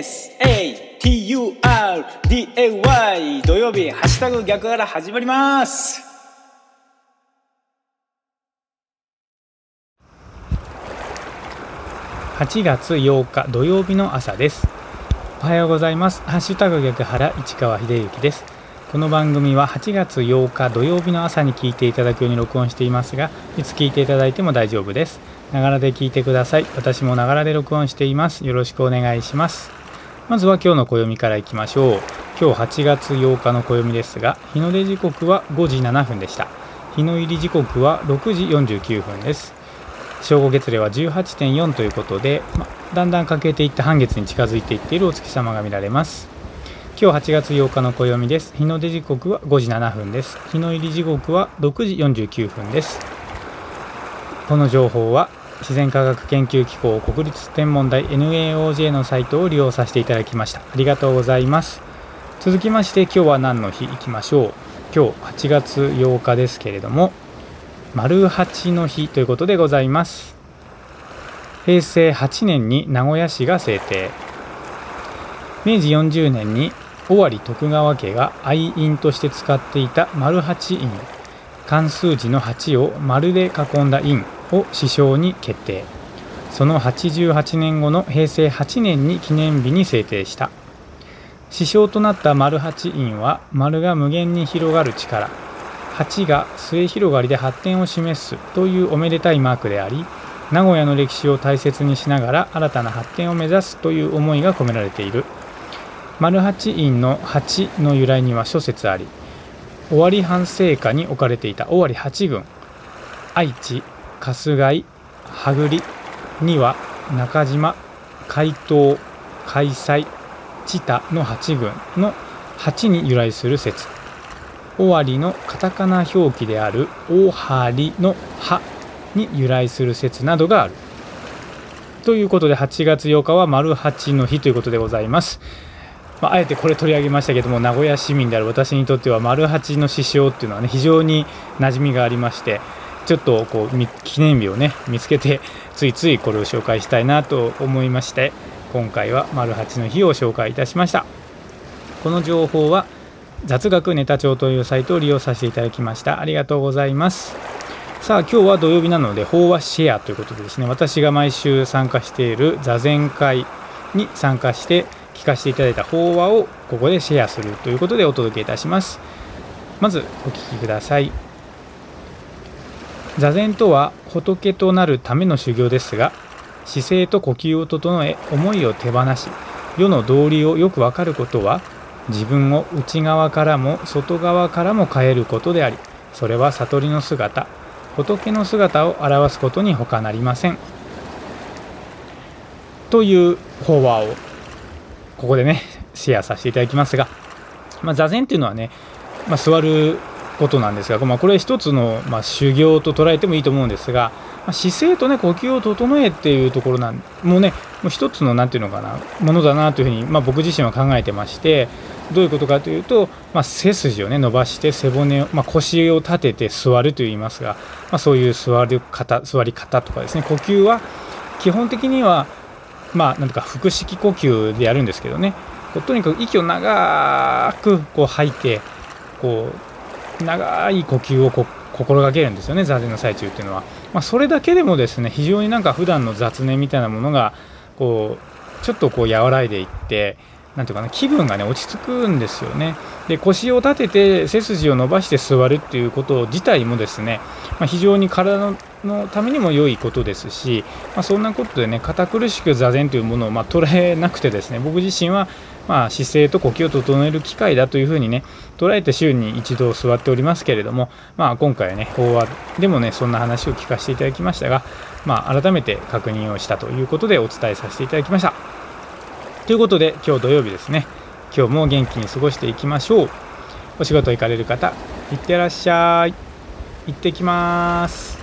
SATURDAY 土曜日ハッシュタグ逆から始まります。8月8日土曜日の朝です。おはようございます。ハッシュタグ逆原市川秀幸です。この番組は8月8日土曜日の朝に聞いていただくように録音していますがいつ聞いていただいても大丈夫です。ながらで聞いてください。私もながらで録音しています。よろしくお願いします。まずは今日の暦からいきましょう。今日8月8日の暦ですが日の出時刻は5時7分でした。日の入り時刻は6時49分です。正午月齢は18.4ということで、ま、だんだん欠けていって半月に近づいていっているお月様が見られます。今日8月8日の暦です。日の出時刻は5時7分です。日の入り時刻は6時49分です。この情報は自然科学研究機構国立天文台 NAOJ のサイトを利用させていただきました。ありがとうございます。続きまして今日は何の日いきましょう。今日8月8日ですけれども丸八の日ということでございます。平成8年に名古屋市が制定。明治40年に尾張徳川家が愛印として使っていた丸八印。漢数字の8を丸で囲んだ印。を首相に決定。その88年後の平成8年に記念日に制定した。指標となった丸八印は丸が無限に広がる力。8が末広がりで発展を示すというおめでたいマークであり名古屋の歴史を大切にしながら新たな発展を目指すという思いが込められている。丸八印の8の由来には諸説あり。尾張藩政下に置かれていた尾張八軍。愛知春日井羽栗には中島海東開催知多の8軍の8に由来する説尾張のカタカナ表記である尾張の「葉」に由来する説などがあるということで8月8日は丸八の日ということでございます。まあ、あえてこれ取り上げましたけども名古屋市民である私にとっては丸八の師匠っていうのはね非常に馴染みがありましてちょっとこう記念日をね見つけてついついこれを紹介したいなと思いまして今回は丸八の日を紹介いたしました。この情報は雑学ネタ帳というサイトを利用させていただきました。ありがとうございます。さあ今日は土曜日なので法話シェアということでですね私が毎週参加している座禅会に参加して聞かせていただいた法話をここでシェアするということでお届けいたします。まずお聞きください。座禅とは仏となるための修行ですが姿勢と呼吸を整え思いを手放し世の道理をよくわかることは自分を内側からも外側からも変えることでありそれは悟りの姿仏の姿を表すことに他なりません。という法話をここでねシェアさせていただきますが、まあ、座禅っていうのはね、まあ、座ることなんですが、まあ、これは一つの、まあ修行と捉えてもいいと思うんですが、まあ姿勢とね呼吸を整えっていうところなんもうねもう一つの何て言うのかなものだなというふうに、まあ僕自身は考えてましてどういうことかというと、まあ背筋をね伸ばして背骨を、まあ腰を立てて座ると言いますが、まあそういう座る方座り方とかですね呼吸は基本的にはまあ、なんとか腹式呼吸でやるんですけどねとにかく息を長くこう吐いてこう長い呼吸を心がけるんですよね座禅の最中っていうのは、まあ、それだけでもですね非常になんか普段の雑念みたいなものがこうちょっとこう和らいでいってなんていうかな気分がね落ち着くんですよね。で腰を立てて背筋を伸ばして座るっていうこと自体もですね、まあ、非常に体のためにも良いことですし、まあ、そんなことでね堅苦しく座禅というものをま捉えなくてですね僕自身はまあ姿勢と呼吸を整える機会だというふうにね捉えて週に一度座っておりますけれども、まあ、今回はね法話でもねそんな話を聞かせていただきましたが、まあ、改めて確認をしたということでお伝えさせていただきました。ということで今日土曜日ですね。今日も元気に過ごしていきましょう。お仕事行かれる方いってらっしゃい。行ってきます。